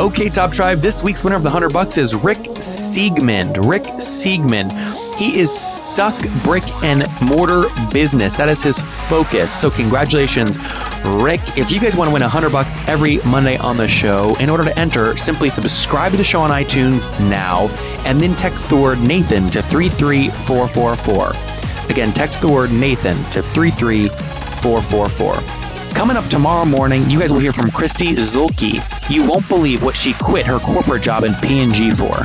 Okay, Top Tribe, this week's winner of the 100 bucks is Rick Siegmund. Rick Siegmund. He is stuck brick and mortar business. That is his focus. So congratulations, Rick. If you guys want to win 100 bucks every Monday on the show, in order to enter, simply subscribe to the show on iTunes now and then text the word Nathan to 33444. Again, text the word Nathan to 33444. Coming up tomorrow morning, you guys will hear from Christy Zulke. You won't believe what she quit her corporate job in P&G for.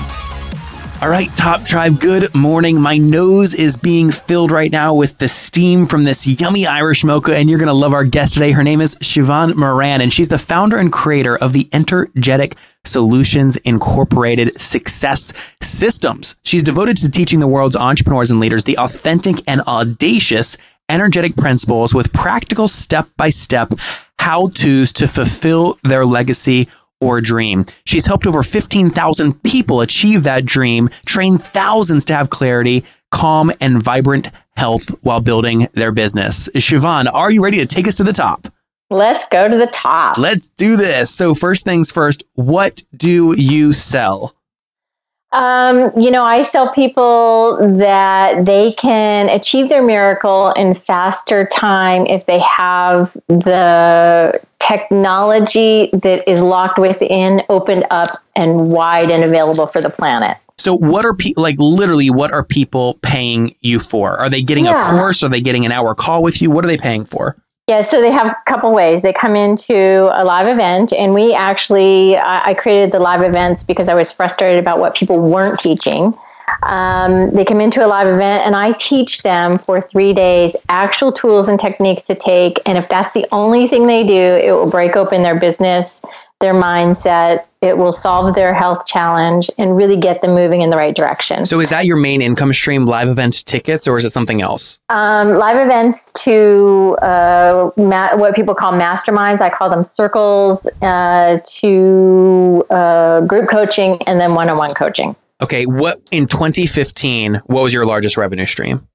All right, Top Tribe, good morning. My nose is being filled right now with the steam from this yummy Irish mocha, and you're going to love our guest today. Her name is Sheevaun Moran, and she's the founder and creator of the Energetic Solutions Incorporated Success Systems. She's devoted to teaching the world's entrepreneurs and leaders the authentic and audacious energetic principles with practical step by step how to's to fulfill their legacy or dream. She's helped over 15,000 people achieve that dream, train thousands to have clarity, calm, and vibrant health while building their business. Sheevaun, are you ready to take us to the top? Let's go to the top. Let's do this. So, first things first, what do you sell? Um, you know, I tell people that they can achieve their miracle in faster time if they have the technology that is locked within, opened up, and wide and available for the planet. So, what are people like? Literally, what are people paying you for? Are they getting Yeah. a course? Are they getting an hour call with you? What are they paying for? Yeah, so they have a couple ways. They come into a live event, and we actually, I, created the live events because I was frustrated about what people weren't teaching. Um, they come into a live event, and I teach them for three days actual tools and techniques to take. And if that's the only thing they do, it will break open their business, their mindset, it will solve their health challenge, and really get them moving in the right direction. So, is that your main income stream, live event tickets, or is it something else? um, live events to uh, ma- what people call masterminds. I call them circles uh, to uh, group coaching and then one on one coaching. Okay, what in 2015? What was your largest revenue stream?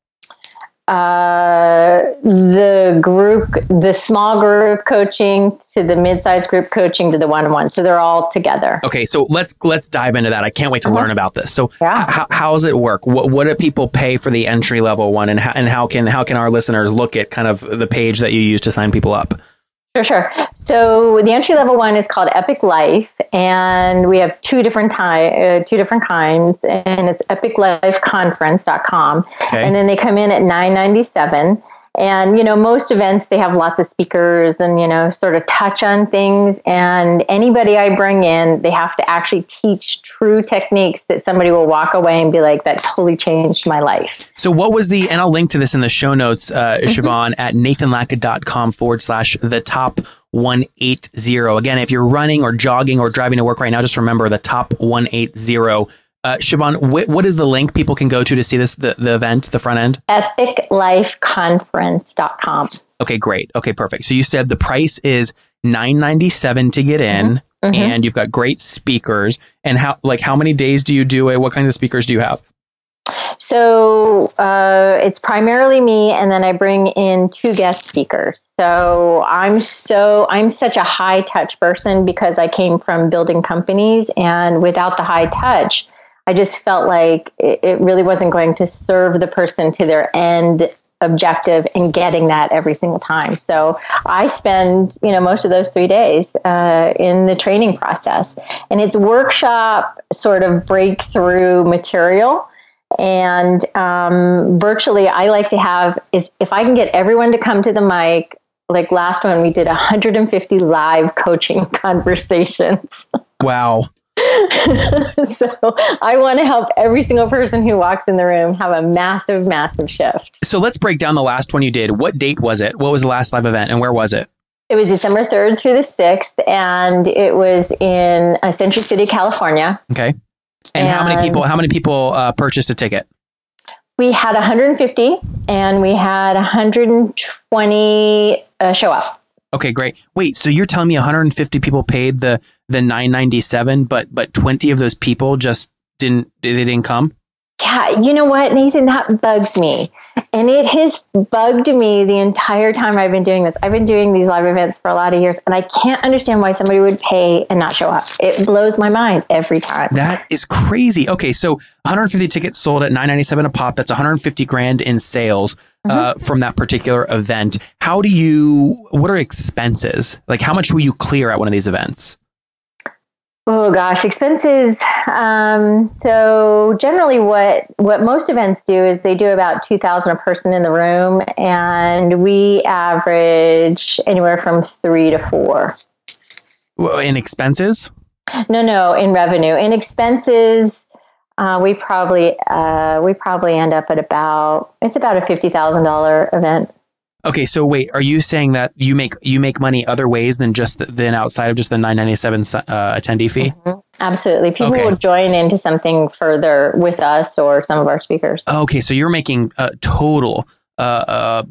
Uh, the group, the small group coaching to the mid-sized group coaching to the one-on-one. So they're all together. Okay, so let's let's dive into that. I can't wait to learn about this. So, Yeah. h- how, how does it work? What what do people pay for the entry level one, and how, and how can how can our listeners look at kind of the page that you use to sign people up? Sure, sure. So the entry level one is called Epic Life, and we have two different ty- uh, two different kinds, and it's epiclifeconference.com. Okay. And then they come in at nine ninety seven. And you know, most events they have lots of speakers and you know, sort of touch on things. And anybody I bring in, they have to actually teach true techniques that somebody will walk away and be like, "That totally changed my life." So what was the, and I'll link to this in the show notes, uh, Sheevaun, at nathanlatka.com forward slash the top 180. Again, if you're running or jogging or driving to work right now, just remember the top 180. Uh, Sheevaun, wh- what is the link people can go to to see this, the, the event, the front end? Epiclifeconference.com. Okay, great. Okay, perfect. So you said the price is 997 to get in Mhm. and you've got great speakers and how, like how many days do you do it? What kinds of speakers do you have? So uh, it's primarily me, and then I bring in two guest speakers. So I'm so I'm such a high touch person because I came from building companies, and without the high touch, I just felt like it, really wasn't going to serve the person to their end objective and getting that every single time. So I spend, you know, most of those three days uh, in the training process, and it's workshop sort of breakthrough material. And um, virtually, I like to have is if I can get everyone to come to the mic. Like last one, we did 150 live coaching conversations. Wow. so I want to help every single person who walks in the room have a massive, massive shift. So let's break down the last one you did. What date was it? What was the last live event and where was it? It was December 3rd through the 6th, and it was in uh, Century City, California. Okay. And, how many people? How many people uh, purchased a ticket? We had 150 and we had 120 uh, show up. Okay, great. Wait, so you're telling me 150 people paid the the 997, but but 20 of those people just didn't they didn't come? Yeah, you know what, Nathan? That bugs me. And it has bugged me the entire time I've been doing this. I've been doing these live events for a lot of years, and I can't understand why somebody would pay and not show up. It blows my mind every time. That is crazy. Okay, so 150 tickets sold at 997 a pop. That's 150 grand in sales uh, from that particular event. How do you? What are expenses? Like, how much will you clear at one of these events? Oh gosh, expenses. Um, so generally, what what most events do is they do about two thousand a person in the room, and we average anywhere from three to four. Well, In expenses? No, no, in revenue. In expenses, uh, we probably uh, we probably end up at about it's about a fifty thousand dollar event. Okay, so wait, are you saying that you make you make money other ways than just the, than outside of just the 997 uh, attendee fee? Absolutely, people Okay. will join into something further with us or some of our speakers. Okay, so you're making a total uh,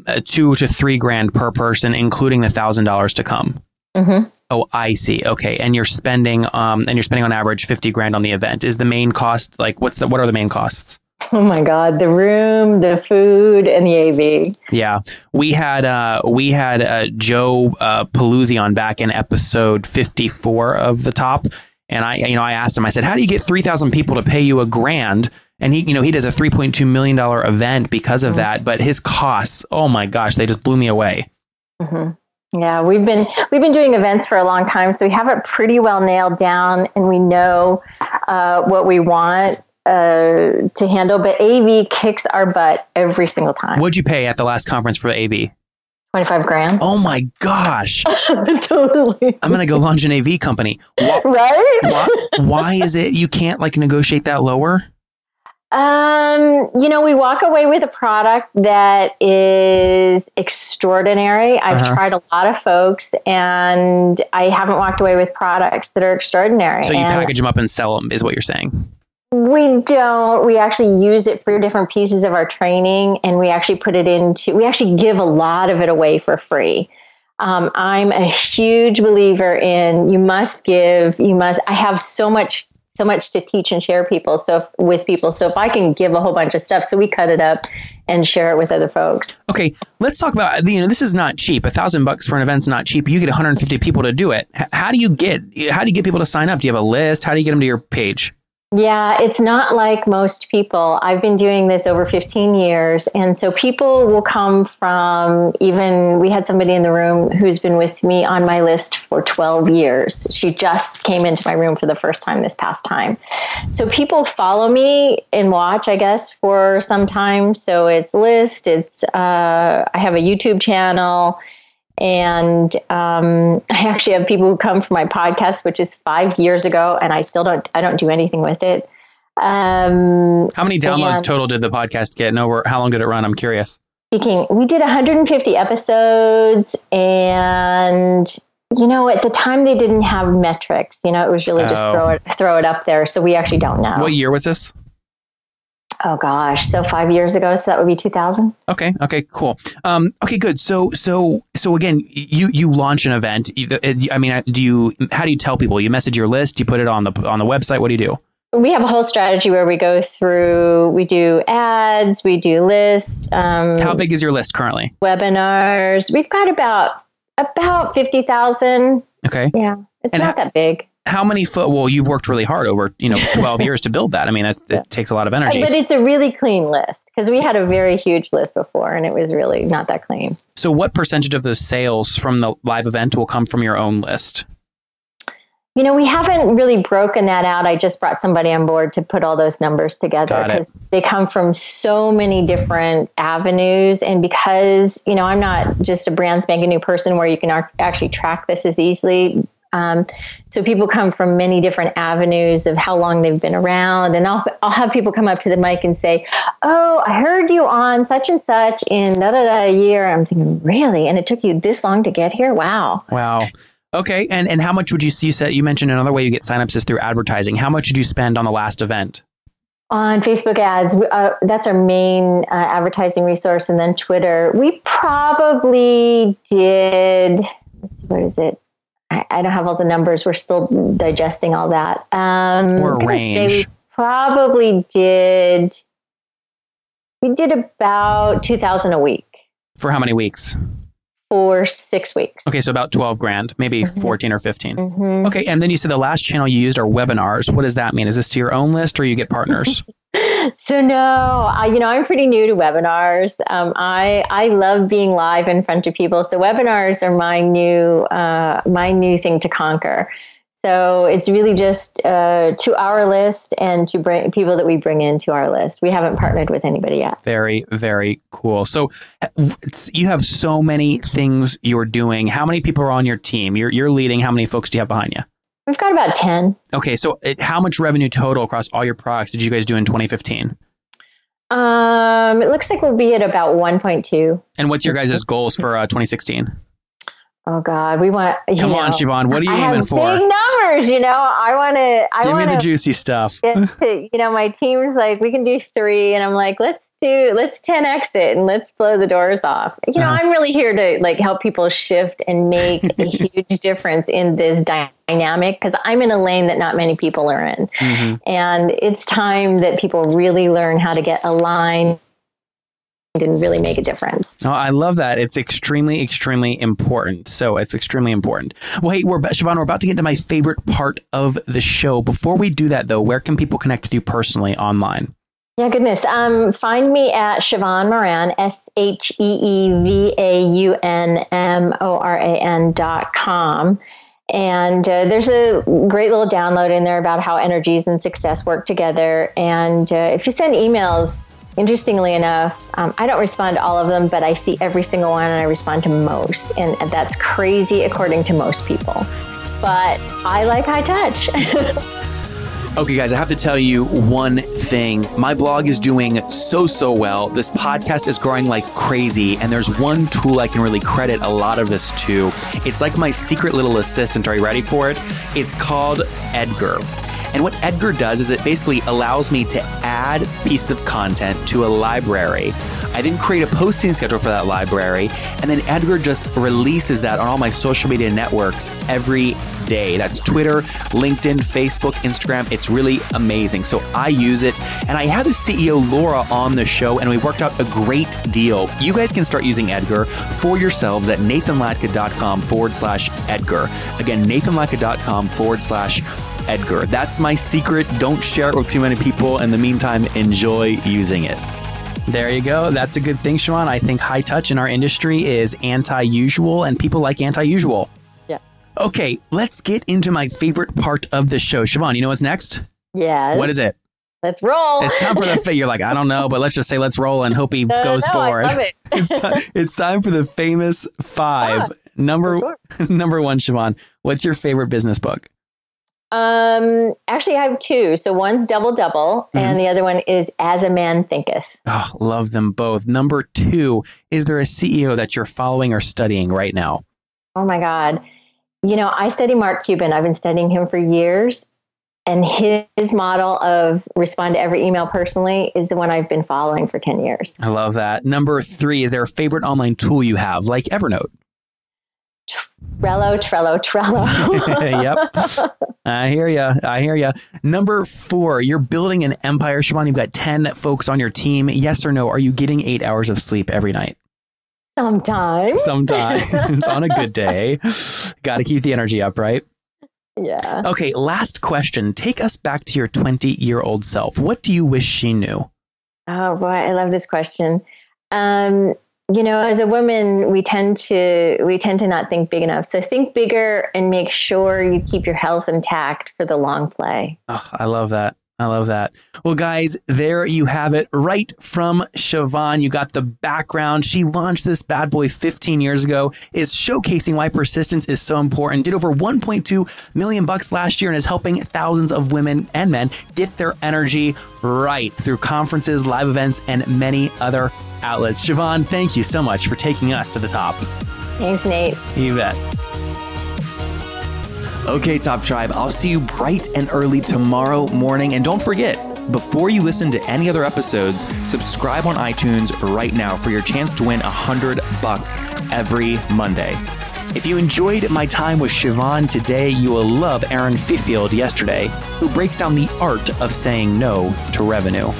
uh, two to three grand per person, including the thousand dollars to come. Mhm. Oh, I see. Okay, and you're spending um and you're spending on average fifty grand on the event. Is the main cost like what's the what are the main costs? Oh my God, the room, the food, and the AV. Yeah, we had uh, we had uh, Joe uh, Pulizzi on back in episode fifty four of the top, and I you know I asked him I said how do you get three thousand people to pay you a grand? And he you know he does a three point two million dollar event because of that, but his costs oh my gosh they just blew me away. Mm-hmm. Yeah, we've been we've been doing events for a long time, so we have it pretty well nailed down, and we know uh, what we want uh, to handle. But AV kicks our butt every single time. What'd you pay at the last conference for AV? Twenty five grand. Oh my gosh, totally. I'm gonna go launch an AV company. Why, Right? why, why is it you can't like negotiate that lower? Um, you know, we walk away with a product that is extraordinary. I've Uh-huh. tried a lot of folks, and I haven't walked away with products that are extraordinary. So you And package them up and sell them is what you're saying. We don't. We actually use it for different pieces of our training, and we actually put it into. We actually give a lot of it away for free. Um, I'm a huge believer in you must give. You must. I have so much, so much to teach and share people. So if, with people, so if I can give a whole bunch of stuff, so we cut it up and share it with other folks. Okay, let's talk about you know this is not cheap. A thousand bucks for an event's not cheap. You get 150 people to do it. How do you get how do you get people to sign up? Do you have a list? How do you get them to your page? Yeah, it's not like most people. I've been doing this over 15 years. And so people will come from even, we had somebody in the room who's been with me on my list for 12 years. She just came into my room for the first time this past time. So people follow me and watch, I guess, for some time. So it's list, it's, uh, I have a YouTube channel. And um, I actually have people who come from my podcast, which is five years ago, and I still don't. I don't do anything with it. Um, How many downloads And- total did the podcast get? And over how long did it run? I'm curious. speaking, we did 150 episodes, and you know, at the time they didn't have metrics. You know, it was really just Oh. throw it throw it up there. So we actually don't know. What year was this? Oh gosh, so five years ago. So that would be 2000. Okay. Okay. Cool. Um, okay. Good. So, so, so again, you you launch an event. I mean, do you? How do you tell people? You message your list. You put it on the on the website. What do you do? we have a whole strategy where we go through we do ads we do list um, How big is your list currently? webinars we've got about about 50000 Okay. yeah it's And not how- that big How many foot? Well, you've worked really hard over you know 12 years to build that. I mean, that, it takes a lot of energy. but it's a really clean list because we had a very huge list before and it was really not that clean So, what percentage of those sales from the live event will come from your own list? you know we haven't really broken that out i just brought somebody on board to put all those numbers together because they come from so many different avenues and because you know i'm not just a brand spanking new person where you can ar- actually track this as easily um, so people come from many different avenues of how long they've been around and I'll, I'll have people come up to the mic and say oh i heard you on such and such in da da da year i'm thinking really and it took you this long to get here wow Wow. Okay, and and how much would you see? You said you mentioned another way you get signups is through advertising. How much did you spend on the last event? On Facebook ads, uh, that's our main uh, advertising resource, and then Twitter. We probably did. Let's see, what is it? I, I don't have all the numbers. We're still digesting all that. Um, Or a I'm gonna say range. we probably did. We did about two thousand a week For how many weeks? For six weeks. Okay, so about 12 grand, maybe Mm-hmm. 14 or 15. Mhm. Okay, and then you said the last channel you used are webinars. What does that mean? Is this to your own list or you get partners? So no, I, you know, I'm pretty new to webinars. Um, I I love being live in front of people. So webinars are my new uh, my new thing to conquer. So it's really just uh, to our list and to bring people that we bring into our list. We haven't partnered with anybody yet. very, very cool. So it's, you have so many things you're doing. How many people are on your team? You're, you're leading. How many folks do you have behind you? We've got about ten. Okay, so it, how much revenue total across all your products did you guys do in 2015? Um, it looks like we'll be at about 1.2. And what's your guys' goals for uh, 2016? Oh God, we want. Come on, know, Sheevaun. What are you I aiming have for? Big numbers, you know. I want to. I Give me want the juicy stuff. to, you know, my team's like, we can do three. And I'm like, let's do, let's ten exit and let's blow the doors off. You know, Uh-huh. I'm really here to like help people shift and make a huge difference in this dynamic because I'm in a lane that not many people are in. Mm-hmm. And it's time that people really learn how to get aligned and really make a difference. Oh, I love that. It's extremely, extremely important. So it's extremely important. Well, hey, we're Sheevaun, we're about to get to my favorite part of the show. Before we do that, though, where can people connect with you personally online? Yeah, goodness. Um, find me at Sheevaun Moran, S H E E V A U N M O R A N dot com. And uh, there's a great little download in there about how energies and success work together. And uh, if you send emails, interestingly enough, um, I don't respond to all of them, but I see every single one and I respond to most. And that's crazy according to most people. But I like high touch. Okay, guys, I have to tell you one thing. My blog is doing so, so well. This podcast is growing like crazy, and there's one tool I can really credit a lot of this to. It's like my secret little assistant. Are you ready for it? It's called Edgar. And what Edgar does is it basically allows me to add pieces of content to a library. I then create a posting schedule for that library, and then Edgar just releases that on all my social media networks every day. That's Twitter, LinkedIn, Facebook, Instagram. It's really amazing. So I use it, and I had the CEO Laura on the show, and we worked out a great deal. You guys can start using Edgar for yourselves at nathanlatka.com forward slash Edgar. Again, nathanlatka.com forward slash Edgar. That's my secret. Don't share it with too many people. In the meantime, enjoy using it. There you go. That's a good thing, Sheevaun. I think high touch in our industry is anti usual, and people like anti usual. yes. Okay, let's get into my favorite part of the show. Sheevaun, you know what's next? Yeah. What is it? Let's roll. It's time for the. Fa- you're like, I don't know, but let's just say let's roll and hope he No, no, goes no, forward. I love it. it's, it's time for the famous five. Ah, number number one, Sheevaun. What's your favorite business book? Um, actually, I have two. So one's double double, and the other one is As a Man Thinketh. Oh, love them both. Number two, is there a CEO that you're following or studying right now? Oh my God. You know, I study Mark Cuban. I've been studying him for years. And his model of respond to every email personally is the one I've been following for 10 years. I love that. Number three, is there a favorite online tool you have, like Evernote? Trello, Trello, Trello. yep. I hear you. I hear you. Number four, you're building an empire. Sheevaun, you've got 10 folks on your team. Yes or no? Are you getting eight hours of sleep every night? Sometimes. Sometimes on a good day. Got to keep the energy up, right? Yeah. Okay, last question. Take us back to your 20 year old self. What do you wish she knew? Oh boy, I love this question. Um, you know, as a woman, we tend to we tend to not think big enough. So think bigger and make sure you keep your health intact for the long play. Oh, I love that. I love that. Well, guys, there you have it right from Sheevaun. You got the background. She launched this bad boy 15 years ago, is showcasing why persistence is so important, did over 1.2 million bucks last year, and is helping thousands of women and men get their energy right through conferences, live events, and many other outlets. Sheevaun, thank you so much for taking us to the top. Thanks, Nate. You bet. Okay, Top Tribe, I'll see you bright and early tomorrow morning. And don't forget, before you listen to any other episodes, subscribe on iTunes right now for your chance to win 100 bucks every Monday. If you enjoyed my time with Sheevaun today, you will love Aaron Fifield yesterday, who breaks down the art of saying no to revenue.